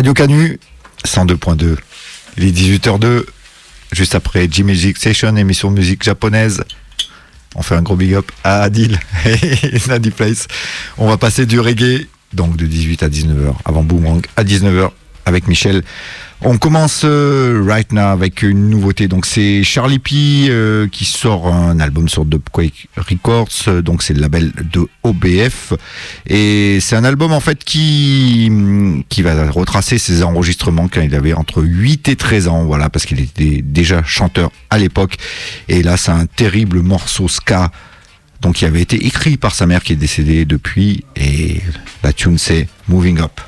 Radio Canu, 102.2. Il est 18h02, juste après G-Music Session, émission musique japonaise. On fait un gros big up à Adil et Nadi Place. On va passer du reggae, donc de 18 à 19h, avant Boomerang, à 19h avec Michel. On commence euh, right now avec une nouveauté. Donc c'est Charlie P euh, qui sort un album sur Dubquake Records. Euh, donc c'est le label de OBF et c'est un album en fait qui qui va retracer ses enregistrements quand il avait entre 8 et 13 ans. Voilà parce qu'il était déjà chanteur à l'époque. Et là c'est un terrible morceau ska. Donc qui avait été écrit par sa mère qui est décédée depuis et la tune c'est Moving Up.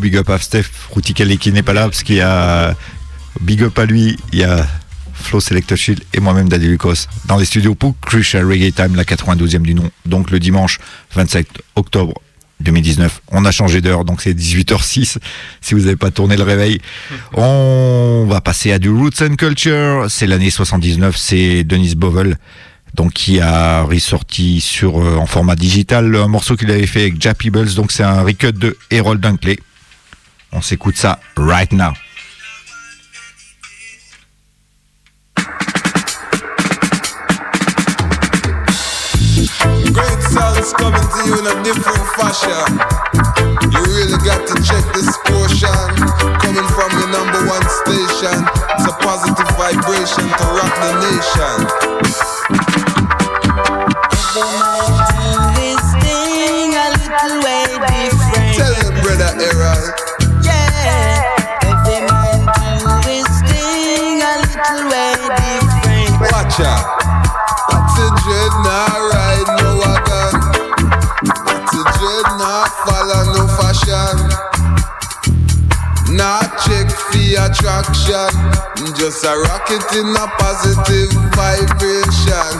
Big up à Steph Routicali qui n'est pas là parce qu'il y a big up à lui, il y a Flo Selector Shield et moi-même Daddy Lucas dans les studios pour Crucial Reggae Time, la 92e du nom. Donc le dimanche 27 octobre 2019. On a changé d'heure, donc c'est 18h06 si vous n'avez pas tourné le réveil. On va passer à du Roots and Culture. C'est l'année 79, c'est Denise Bovel donc qui a ressorti sur euh, en format digital un morceau qu'il avait fait avec Jappy. Donc c'est un recut de Harold Dunkley. On s'écoute ça right now. Sounds coming to you in a different fashion. You really got to check this portion. Coming from your number one station, it's a positive vibration to rock the nation. Tell him, brother Errol. Nah, follow no fashion. Nah, check the attraction. Just a rocket in a positive vibration.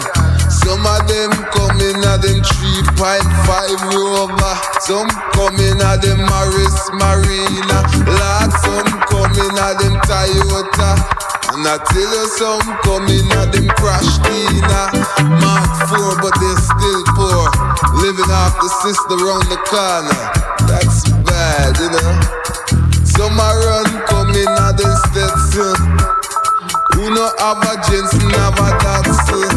Some of them coming at them 3.5 rover. Some coming at them Maris Marina. Lots some coming at them Toyota. And I tell you some coming at them Crash Tina. Mark 4 but they're still poor. Living off the sister round the corner. That's bad, you know. Some a run coming at them Stetson. Who no have a Jensen, have a Datsun.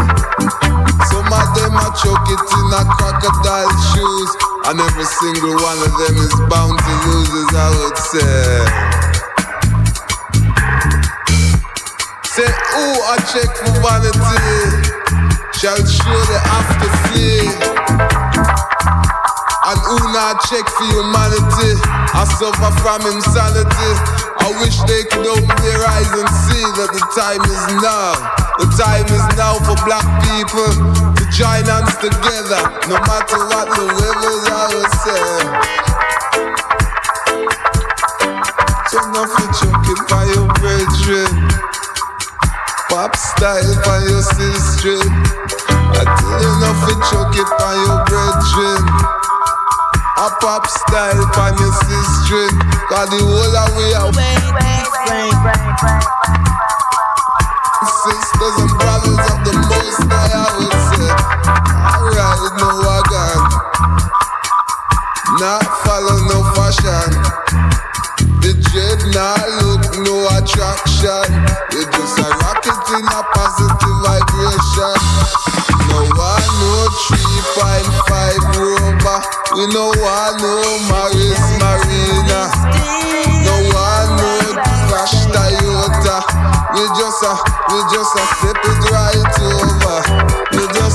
Some of them are choke it in a crocodile shoes. And every single one of them is bound to lose, as I would say. Say, ooh, I check for vanity. Shall surely have to flee. And who not check for humanity? I suffer from insanity. I wish they could open their eyes and see that the time is now. The time is now for black people to join hands together, no matter what the weather's I would say. So nothing choking for your brethren. Pop style for your sister. I tell you nothing choking for your brethren. A pop style for your sister. Cause the whole of we are sisters and brothers of the most high, I would say. Alright, no wagon. Not follow no fashion. The dread not look no attraction. You just a rocket in a positive vibration. No one no 3.5 rover. We no one no Maris Marina. No one no Crash Toyota. We just a, we just a step it right over. We just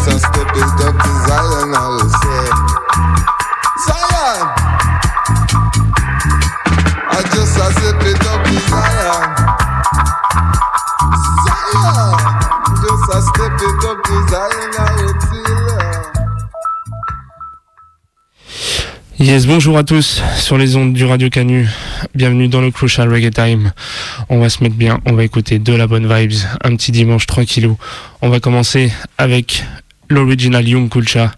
Bonjour à tous sur les ondes du Radio Canu. Bienvenue dans le Crucial Reggae Time. On va se mettre bien, on va écouter de la bonne vibes, un petit dimanche tranquillou. On va commencer avec l'original Young Kulcha,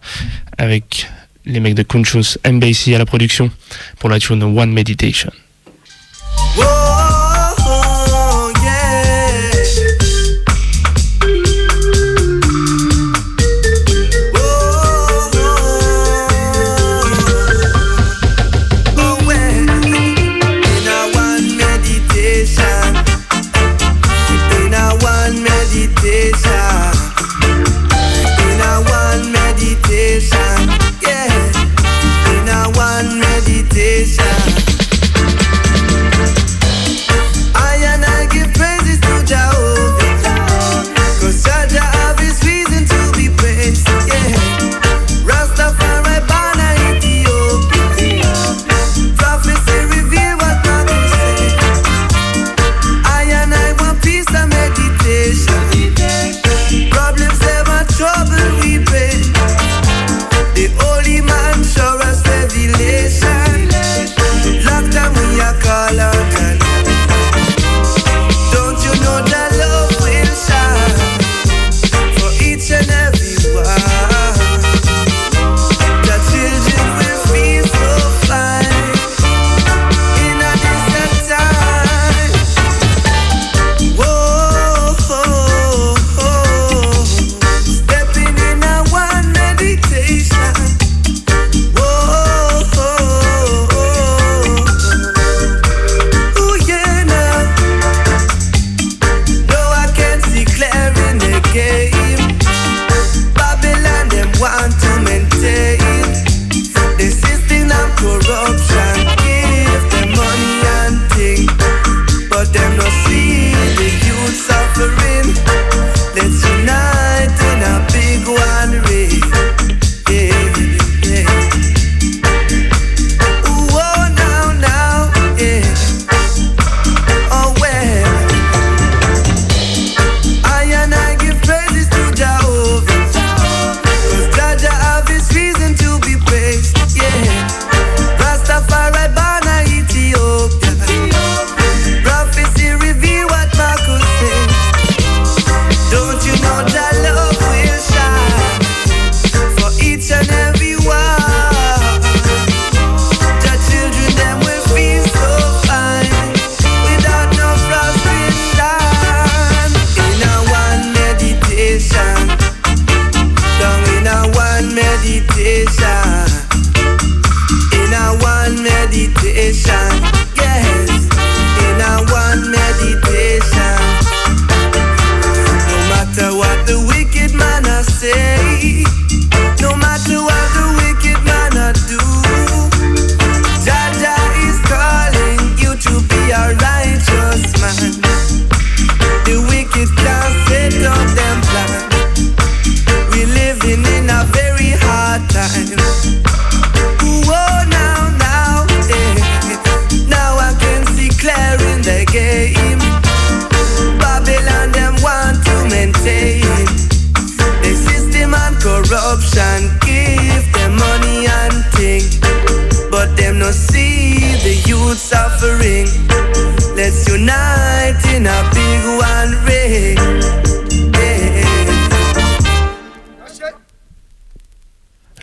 avec les mecs de Kunchus, MBC à la production, pour la tune One Meditation.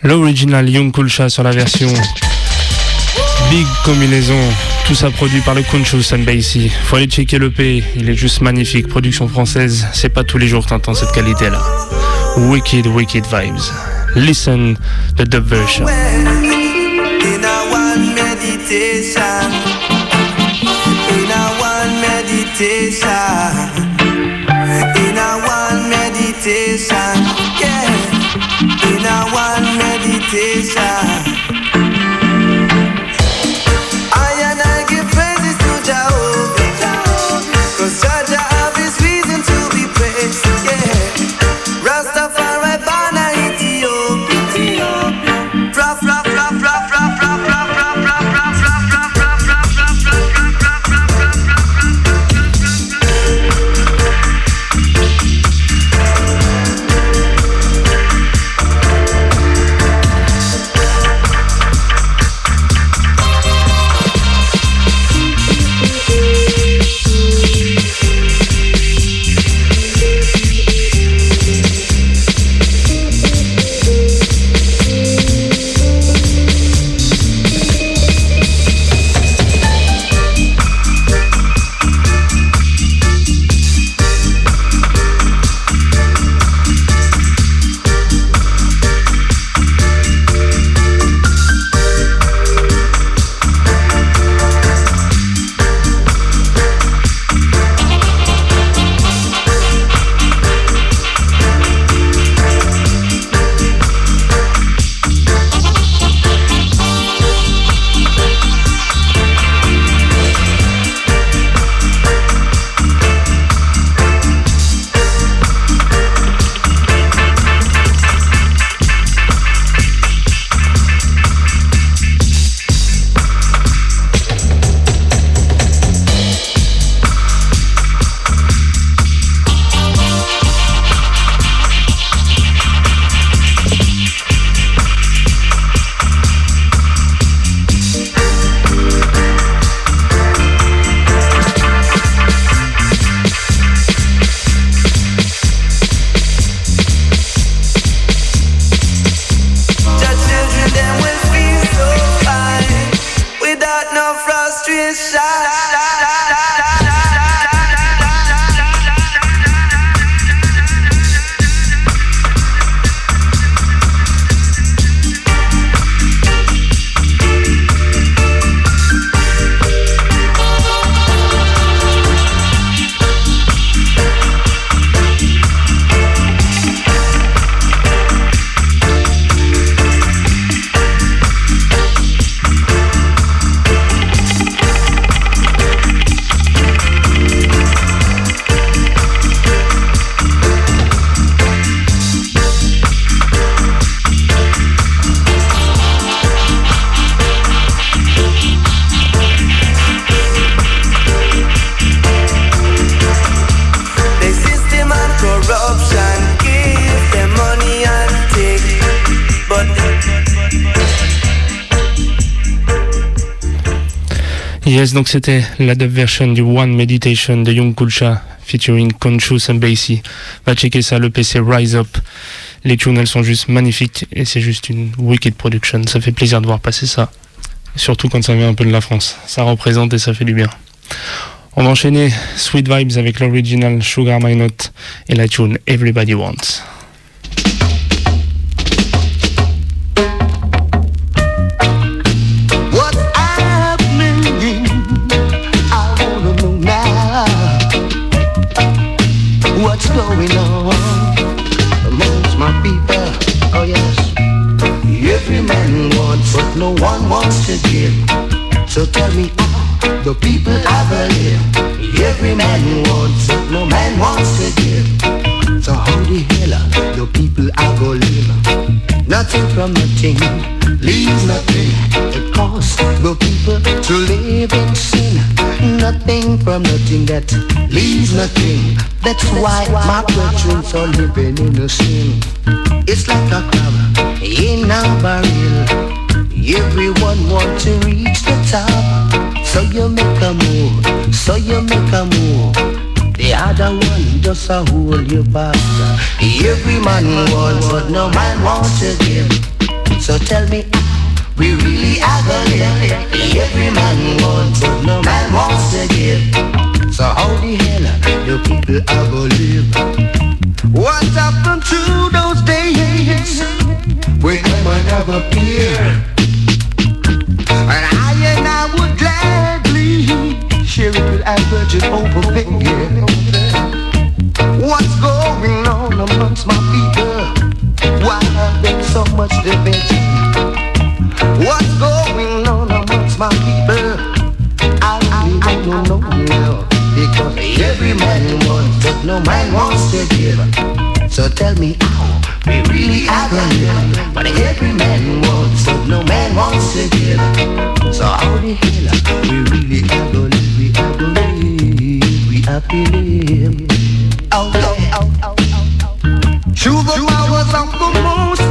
L'original Young Kulcha sur la version Big Combinaison. Tout ça produit par le Conscious and Bassy. Faut aller checker le P, il est juste magnifique. Production française, c'est pas tous les jours que t'entends cette qualité là. Wicked, wicked vibes. Listen the dub version. In a one meditation. Donc c'était la dub version du One Meditation de Young Kulcha featuring Conscious and Bassy. Va checker ça, le PC Rise Up. Les tunes, elles sont juste magnifiques et c'est juste une wicked production. Ça fait plaisir de voir passer ça. Surtout quand ça vient un peu de la France. Ça représente et ça fait du bien. On va enchaîner Sweet Vibes avec l'original Sugar My Note et la tune Everybody Wants. Going on amongst my people? Oh yes. Every man wants, but no one wants to give. So tell me, the people a live. Every man wants, but no man wants to give. So how the hell the people gonna live? Nothing from nothing, leave nothing. It costs the people to live in sin. Nothing from nothing that leaves nothing. That's why my brethren are living in a sin. It's like a crab in a barrel. Everyone wants to reach the top. So you make a move, so you make a move. The other one just a hold you back. Every man wants, but no man wants to give. So tell me, we really are gonna live. Every man wants, but no man wants to give. So how the hell do people are gonna live? What happened to those days when no man ever appeared? And I and I would gladly share it with Virgin over there. What's going on amongst my people? Why are there so much division? What's going on amongst my people? I really don't know now. Because every man wants, but no man wants to give. So tell me how we really are gonna live. But every man wants, but no man wants to give. So how the hell we really are gonna live? We are gonna live. We are to live. Oh, oh, oh, oh, oh, oh. The powers of the most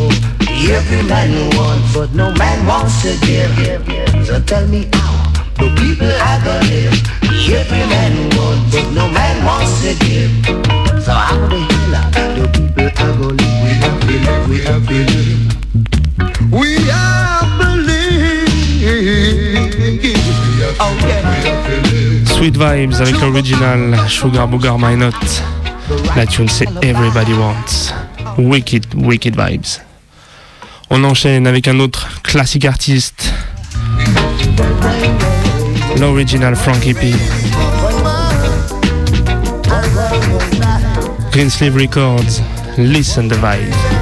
Every man wants, but no man wants to give. So tell me how the people are gonna live. Every man wants, but no man wants to give. So how the hell the people are gonna live? We are believe, we are believe. We are believe. Oh yeah. Sweet Vibes avec l'original Sugar Booger My Note. La tune c'est Everybody Wants. Wicked, Wicked Vibes. On enchaîne avec un autre classique artiste. L'original Frankie P. Greensleeve Records. Listen the vibe.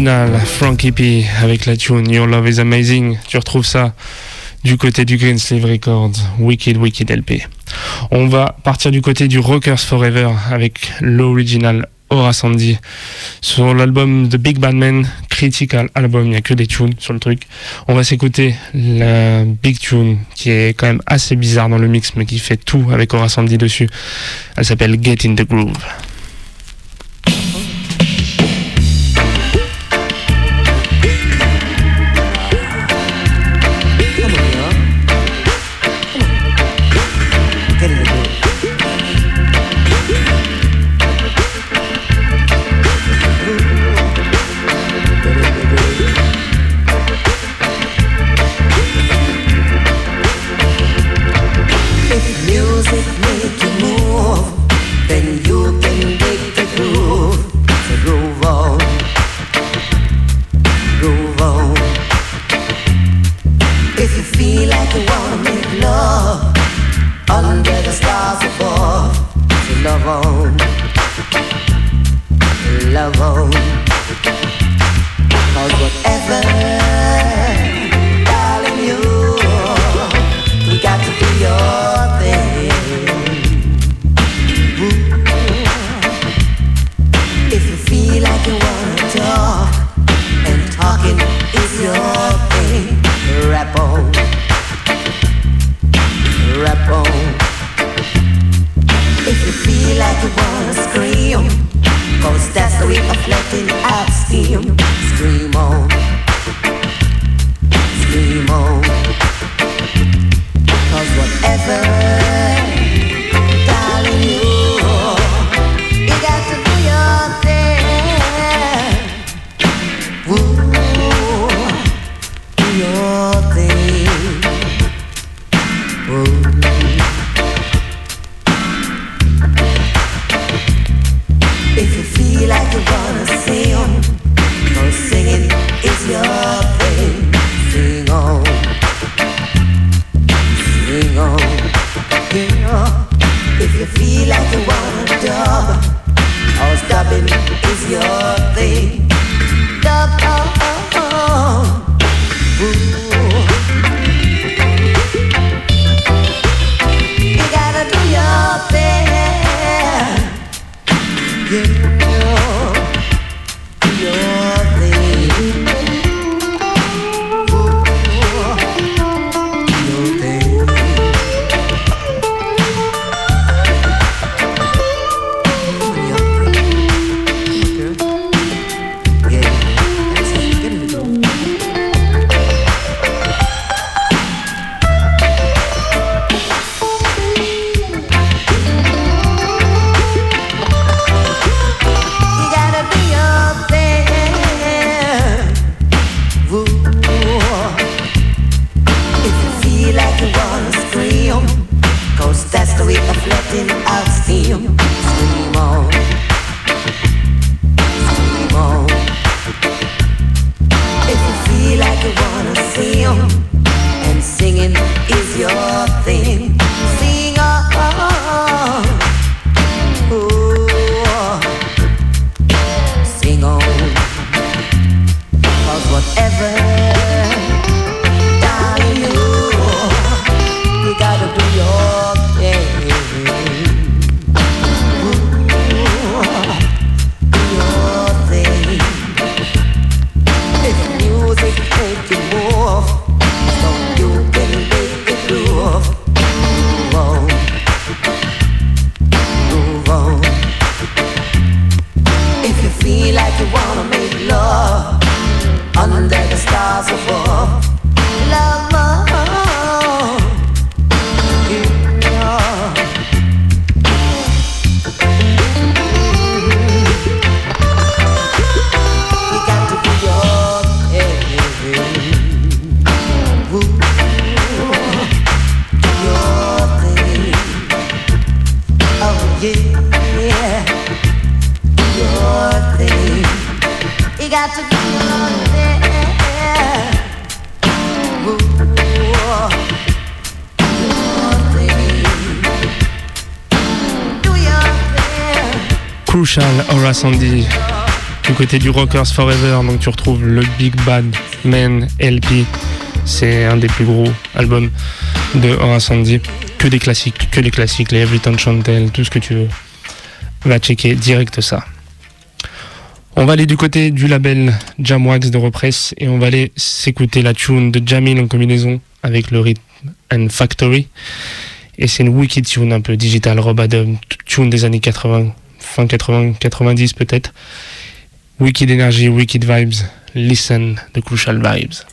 original, Frankie P avec la tune Your Love is Amazing. Tu retrouves ça du côté du Greensleeve Records, Wicked Wicked LP. On va partir du côté du Rockers Forever avec l'original Aura Sandy. Sur l'album The Big Bad Man, Critical Album, il n'y a que des tunes sur le truc. On va s'écouter la Big Tune qui est quand même assez bizarre dans le mix mais qui fait tout avec Aura Sandy dessus. Elle s'appelle Get in the Groove. world 70 du côté du Rockers Forever. Donc tu retrouves le Big Bad Man LP. C'est un des plus gros albums de Aura Sandy. Que des classiques, que des classiques, les Everyton Chantel, tout ce que tu veux. Va checker direct ça. On va aller du côté du label Jamwax de Repress et on va aller s'écouter la tune de Jamil en combinaison avec le Rhythm and Factory. Et c'est une wicked tune un peu digital, Robadom tune des années 80 fin 80, 90 peut-être. Wicked Energy, Wicked Vibes, Listen de Crucial Vibes.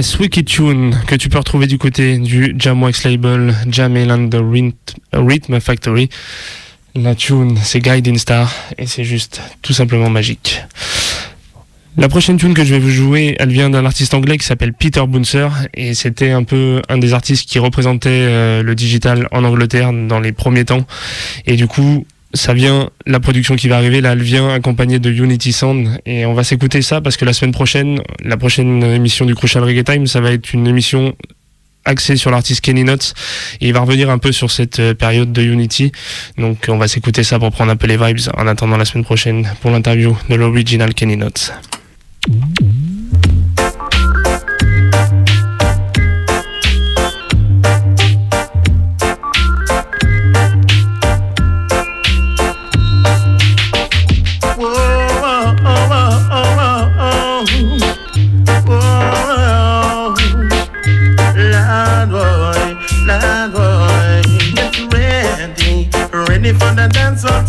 Yes, Wicked Tune, que tu peux retrouver du côté du Jamwax label Jamel and the Rhythm- Rhythm Factory. La tune, c'est Guiding Star, et c'est juste tout simplement magique. La prochaine tune que je vais vous jouer, elle vient d'un artiste anglais qui s'appelle Peter Bouncer, et c'était un peu un des artistes qui représentait euh, le digital en Angleterre dans les premiers temps. Et du coup, ça vient, la production qui va arriver, là, elle vient accompagnée de Unity Sound, et on va s'écouter ça parce que la semaine prochaine, la prochaine émission du Crucial Reggae Time, ça va être une émission axée sur l'artiste Kenny Nuts et il va revenir un peu sur cette euh, période de Unity. Donc on va s'écouter ça pour prendre un peu les vibes en attendant la semaine prochaine pour l'interview de l'original Kenny Nuts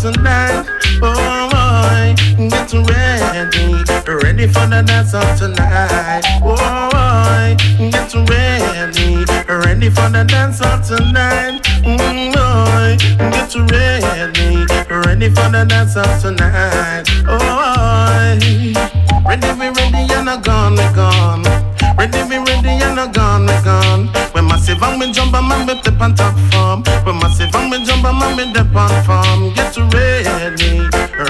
tonight. Oh, boy, get ready, ready for the dance of tonight. Oh, boy, get ready, ready for the dance of tonight. Oh, boy, get ready, ready for the dance of tonight. Oh, boy, ready, be ready, and I'm gone, gone. Ready, me jump, I'm me tip on top form. When massive and me jump, I'm me dip on form. Get ready,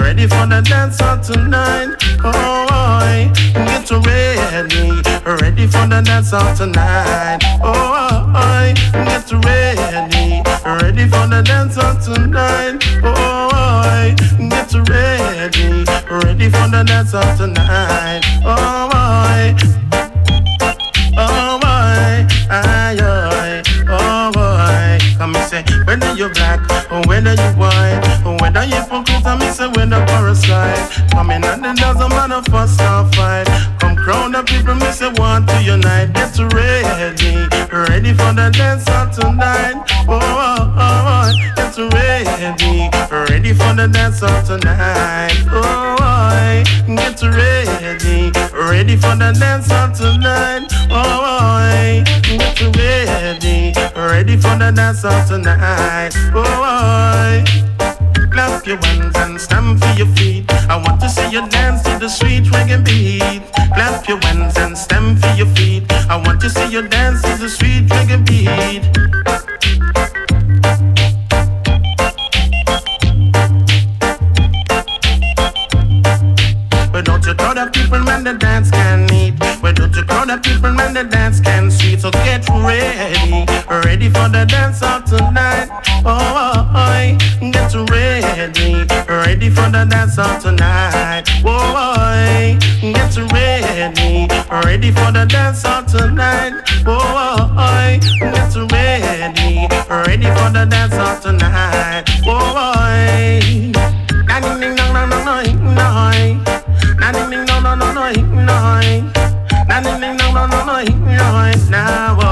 ready for the dance of tonight. Oh, boy, get ready, ready for the dance of tonight. Oh, boy, get ready, ready for the dance of tonight. Oh, boy, get ready, ready for the dance of tonight. Oh, boy. Say whether parasite. Coming and it doesn't matter fuss or fight. Come crown the people, me say want to unite. Get ready, ready for the dance of tonight. Oh, oh, oh, get ready, ready for the dance of tonight. Oh, boy, get ready, ready for the dance of tonight. Oh, get ready, ready for the dance of tonight. Oh. Clap your hands and stamp for your feet. I want to see you dance to the sweet reggae beat. Clap your hands and stamp for your feet. I want to see you dance to the sweet reggae beat. But don't you call the people when the dance can eat? But don't you call the people when the dance can sweet? So get ready, ready for the dance of tonight. Oh, boy, get ready, ready for the dance of tonight. Oh, boy, get ready, ready for the dance of tonight. Oh, boy, get ready, ready for the dance of tonight. Oh, boy. Ding ding dong dong dong dong dong. Ding ding dong dong dong dong dong. Ding ding dong dong dong dong dong. Now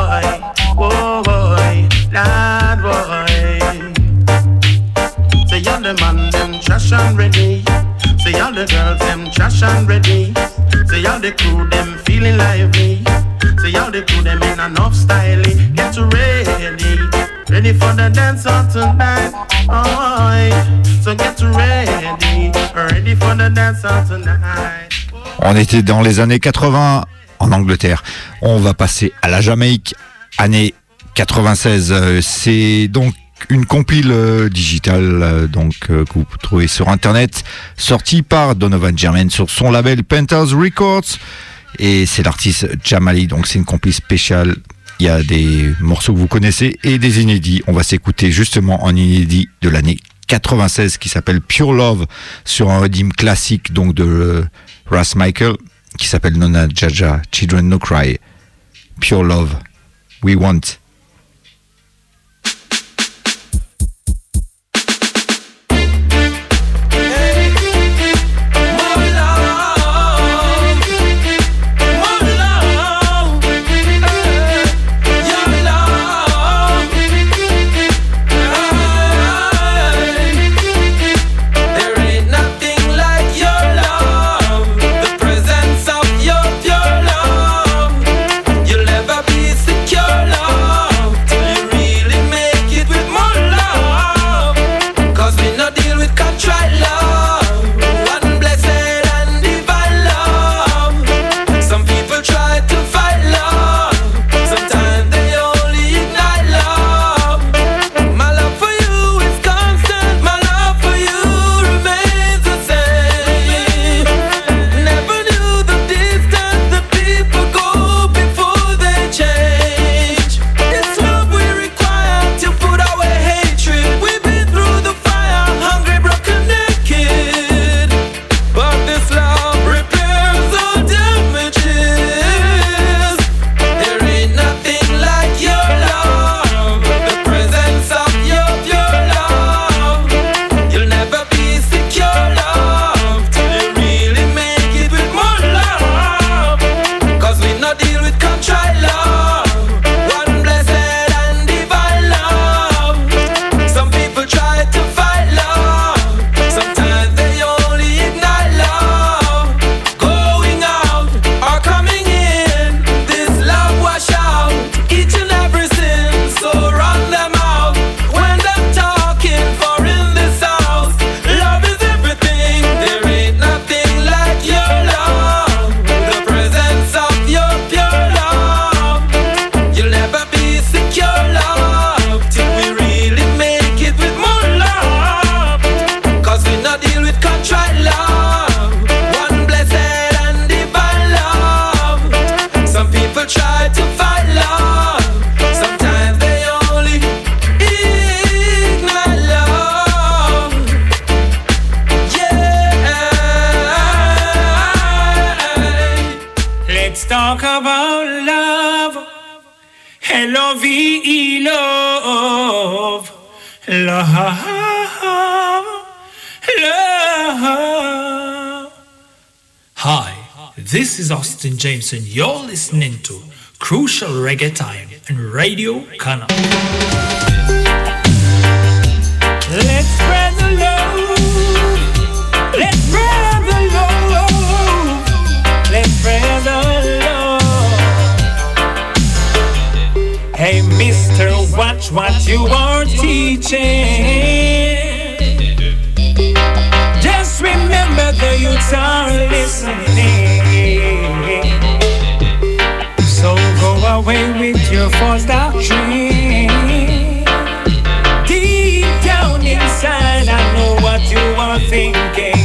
On était dans les années 80 en Angleterre. On va passer à la Jamaïque, année 96. Euh, C'est donc une compile euh, digitale euh, donc que vous trouver sur internet, sortie par Donovan Germain sur son label Penthouse Records. Et c'est l'artiste Jamali, donc c'est une compile spéciale. Il y a des morceaux que vous connaissez et des inédits. On va s'écouter justement en inédit de l'année 96 qui s'appelle Pure Love sur un redeem classique donc de Ras Michael qui s'appelle Nona Jaja Children No Cry. Pure Love. We want. Austin James, and you're listening to Crucial Reggae Time and Radio Kana. Let's spread the love. Let's spread the love. Let's spread the love. Hey, mister, watch what you are teaching. Your false doctrine. Deep down inside, I know what you are thinking.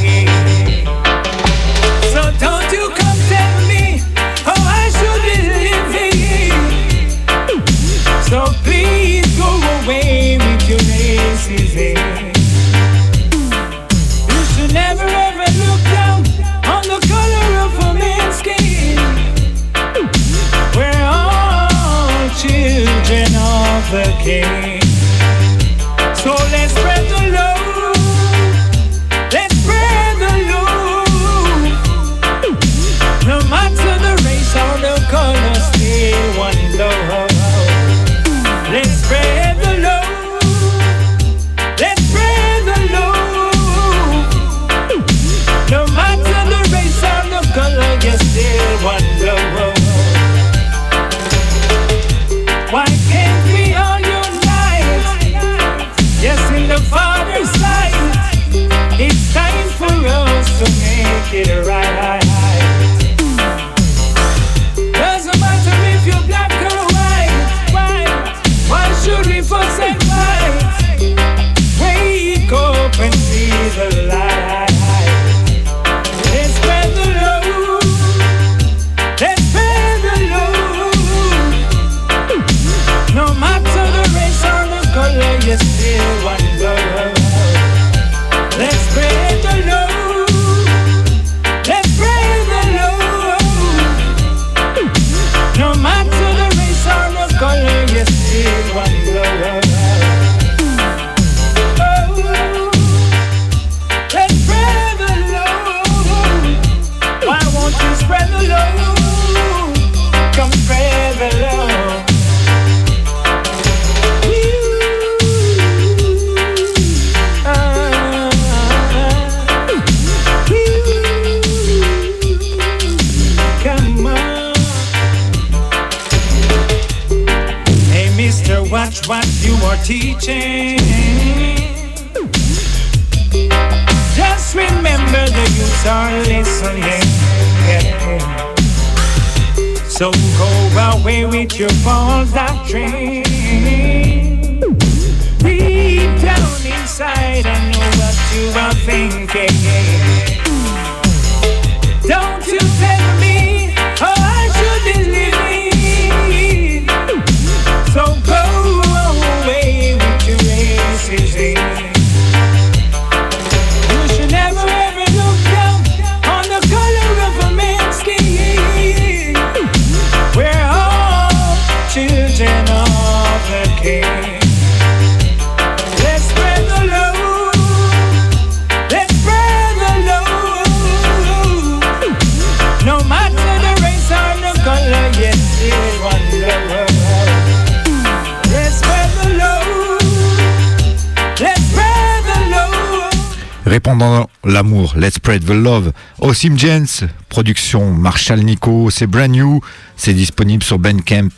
Répandant l'amour, Let's Spread the Love. Osim Jens, production Marshall Nico, c'est brand new, c'est disponible sur Bandcamp,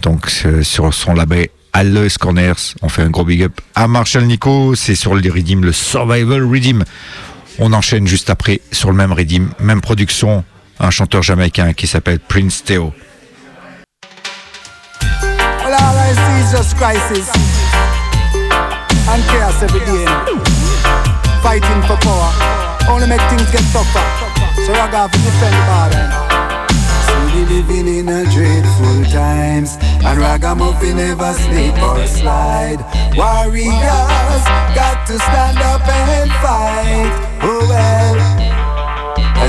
donc euh, sur son label Aloes Corners. On fait un gros big up à Marshall Nico, c'est sur le Redeem, le Survival Redeem. On enchaîne juste après sur le même Redeem, même production, un chanteur jamaïcain qui s'appelle Prince Theo. Fighting for power only make things get tougher. So I got to defend the border. Living in a dreadful times And ragamuffin never sleep or slide Warriors got to stand up and fight Oh well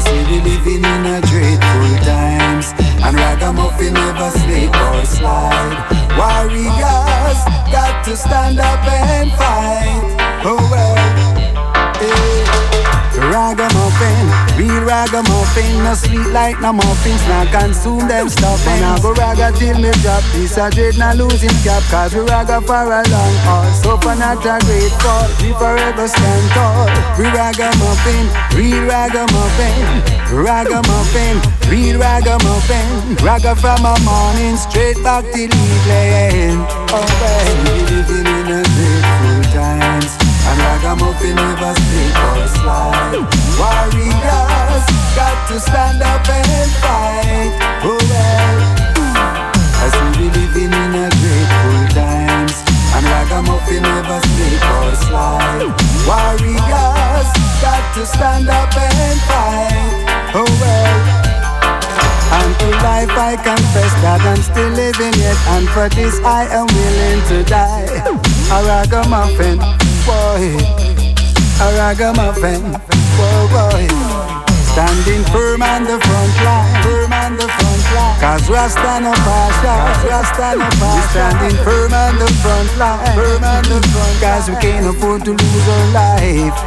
see we living in a dreadful times And Ragamuffin never sleep or slide. Warriors got to stand up and fight. Oh well, eh. Ragamuffin, real ragamuffin, no sweet like no muffins, now consume them stuff. And I go ragga till me drop, this a dread not losing cap, cause we ragga for a long haul. So for not a great fall, we forever stand tall. We ragamuffin, real ragamuffin, ragamuffin, real ragamuffin. Raga from a morning straight back till evening. Oh we living in a grateful times. And ragamuffin never sleep or slide. Warriors got to stand up and fight. Oh well, as we be living in a grateful times. And ragamuffin never sleep or slide. Warriors got to stand up and fight. Oh well. And to life I confess that I'm still living yet And for this I am willing to die A ragamuffin, boy. A ragamuffin, boy, boy. Standing firm on the front line. Firm on the front line. Cause Rasta no Cause Rasta no passion Standing firm on the front line. Firm on the front Cause we can't afford to lose our life.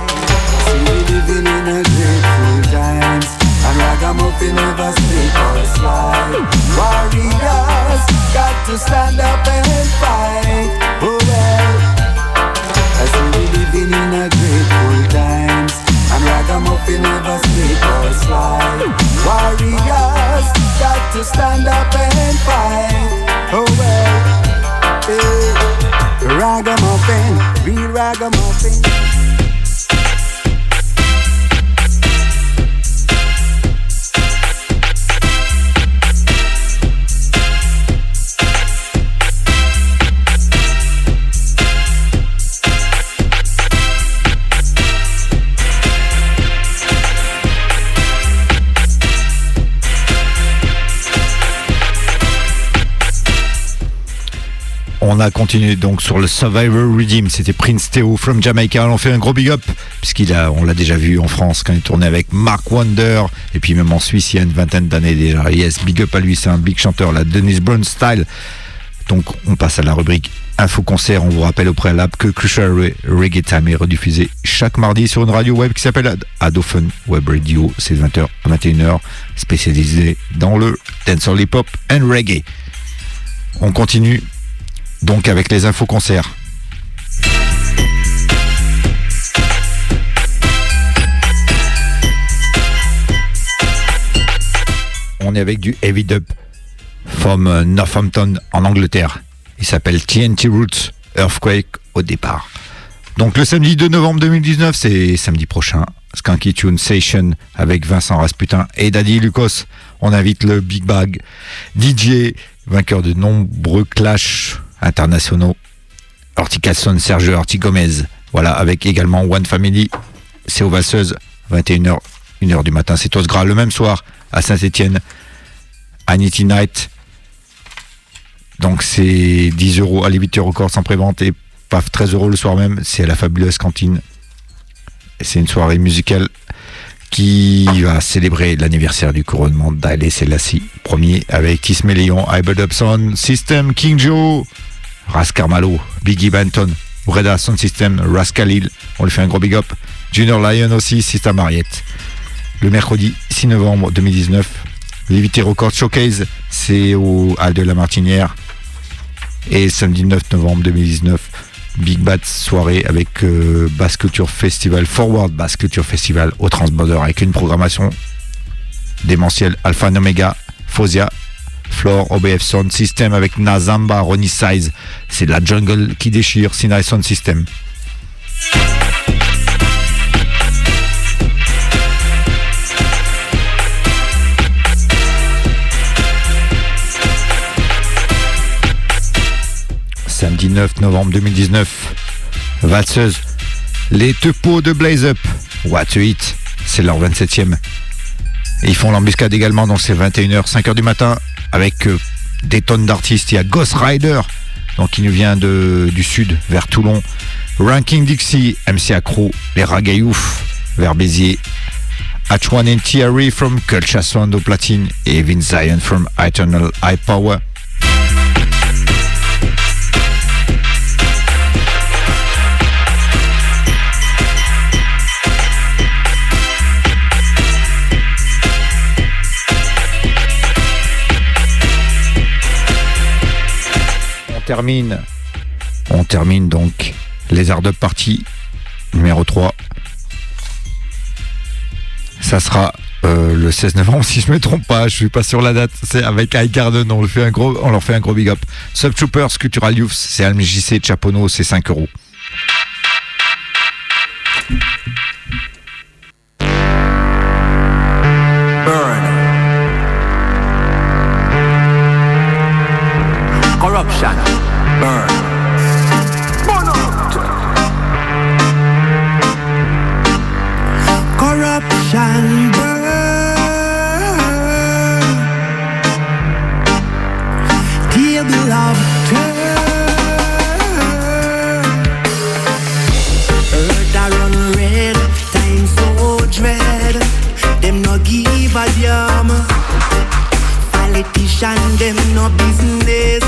See we living in a grateful times. And ragamuffin never sleep or slide. Warriors got to stand up and fight living in a grateful times. And ragamuffin never sleep or slide. Warriors got to stand up and fight. Oh well hey. Ragamuffin, real ragamuffin On a continué donc sur le Survivor Redeem. C'était Prince Theo from Jamaica. On fait un gros big up puisqu'il a, on l'a déjà vu en France quand il tournait avec Mark Wonder et puis même en Suisse il y a une vingtaine d'années déjà. Yes, big up à lui, c'est un big chanteur, la Dennis Brown style. Donc on passe à la rubrique Info Concert. On vous rappelle au préalable que Crucial Re- Reggae Time est rediffusé chaque mardi sur une radio web qui s'appelle Ad- Adophone Web Radio. C'est 20h à 21h, spécialisé dans le dancehall hip hop and reggae. On continue donc avec les infos concerts. On est avec du heavy dub from euh, Northampton en Angleterre. Il s'appelle TNT Roots Earthquake au départ. Donc le samedi 2 novembre 2019, c'est samedi prochain, Skanky Tune Session avec Vincent Rasputin et Daddy Lucas. On invite le Big Bag DJ, vainqueur de nombreux clashs internationaux. Horticasson, Sergio Orti Gomez. Voilà, avec également One Family, c'est aux Valseuses, 21h, 1h du matin. C'est Osgras le même soir à Saint-Etienne. Anity Night. Donc c'est 10 euros à l'Evité Records sans prévente et paf 13 euros le soir même. C'est à la fabuleuse cantine. C'est une soirée musicale qui va célébrer l'anniversaire du couronnement d'Haile Selassie premier avec Tismé Léon, Upson, System, King Joe, Ras Carmalo, Biggie Banton, Breda Sound System, Ras Khalil, on lui fait un gros big up, Junior Lion aussi, Sista Mariette. Le mercredi 6 novembre 2019, l'Evité Records Showcase, c'est au Hall de la Martinière. Et samedi 9 novembre 2019, Big Bat soirée avec euh, Bass Culture Festival, Forward Bass Culture Festival au Transborder avec une programmation démentielle Alpha Omega, Fosia, Floor, OBF Sound System avec Nazamba, Ronnie Size. C'est la jungle qui déchire, Sinai Sound System. Samedi 9 novembre 2019, Valseuse, les Tepeaux de Blaze Up, What to Eat, c'est leur 27e. Et ils font l'embuscade également, donc c'est 21h, 5h du matin, avec euh, des tonnes d'artistes. Il y a Ghost Rider, donc il nous vient du sud, vers Toulon. Ranking Dixie, MC Accro, les Ragayouf, vers Béziers. H1 and Thierry from Culture Sound platine et Vince Zion from Eternal High Power. Termine, on termine donc les arts de partie numéro 3. Ça sera euh, le 16 novembre si je me trompe pas, je suis pas sur la date. C'est avec High Garden, on, le fait un gros, on leur fait un gros big up. Subtroopers, Cultural Youth, c'est ALMJC, Chapono, c'est 5 euros. Corruption, burn. Corruption burn. Table of turn. Earth a run red, time so dread. Them no give a damn. Politician, them no business.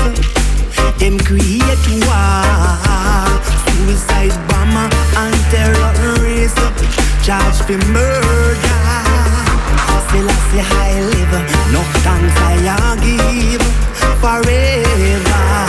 Them create war, suicide bomber and terrorist. Charge for murder. Still I live, no thanks I give forever.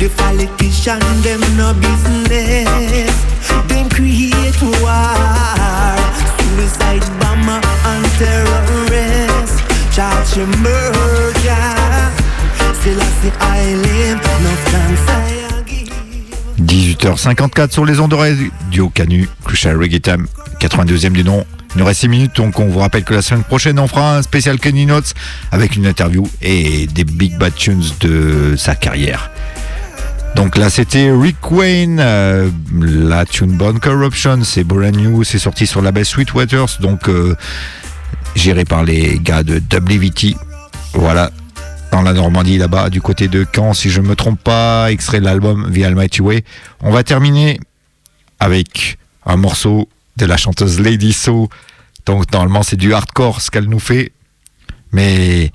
The politician them no business. Them create war. Suicide bomber and terrorists. Charge you murder. Still I say I live. No thanks I give. 18h54 sur les ondes de Radio Canu, Crucial Reggae Time, 82e du nom. Il nous reste 6 minutes, donc on vous rappelle que la semaine prochaine, on fera un spécial Kenny Notes avec une interview et des big bad tunes de sa carrière. Donc là, c'était Rick Wayne, euh, la tune Born Corruption, c'est brand new, c'est sorti sur la base Sweet Waters, donc euh, géré par les gars de WVT. Voilà, dans la Normandie là-bas, du côté de Caen, si je me trompe pas, extrait de l'album The Almighty Way. On va terminer avec un morceau de la chanteuse Lady So. Donc normalement c'est du hardcore ce qu'elle nous fait, mais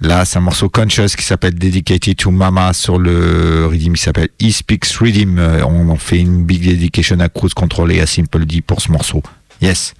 là c'est un morceau conscious qui s'appelle Dedicated to Mama sur le rhythm qui s'appelle E Speaks Rhythm. Euh, On en fait une big dedication à Cruise Control et à Simple D pour ce morceau. Yes.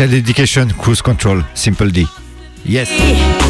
Special Education Cruise Control, Simple D. Yes.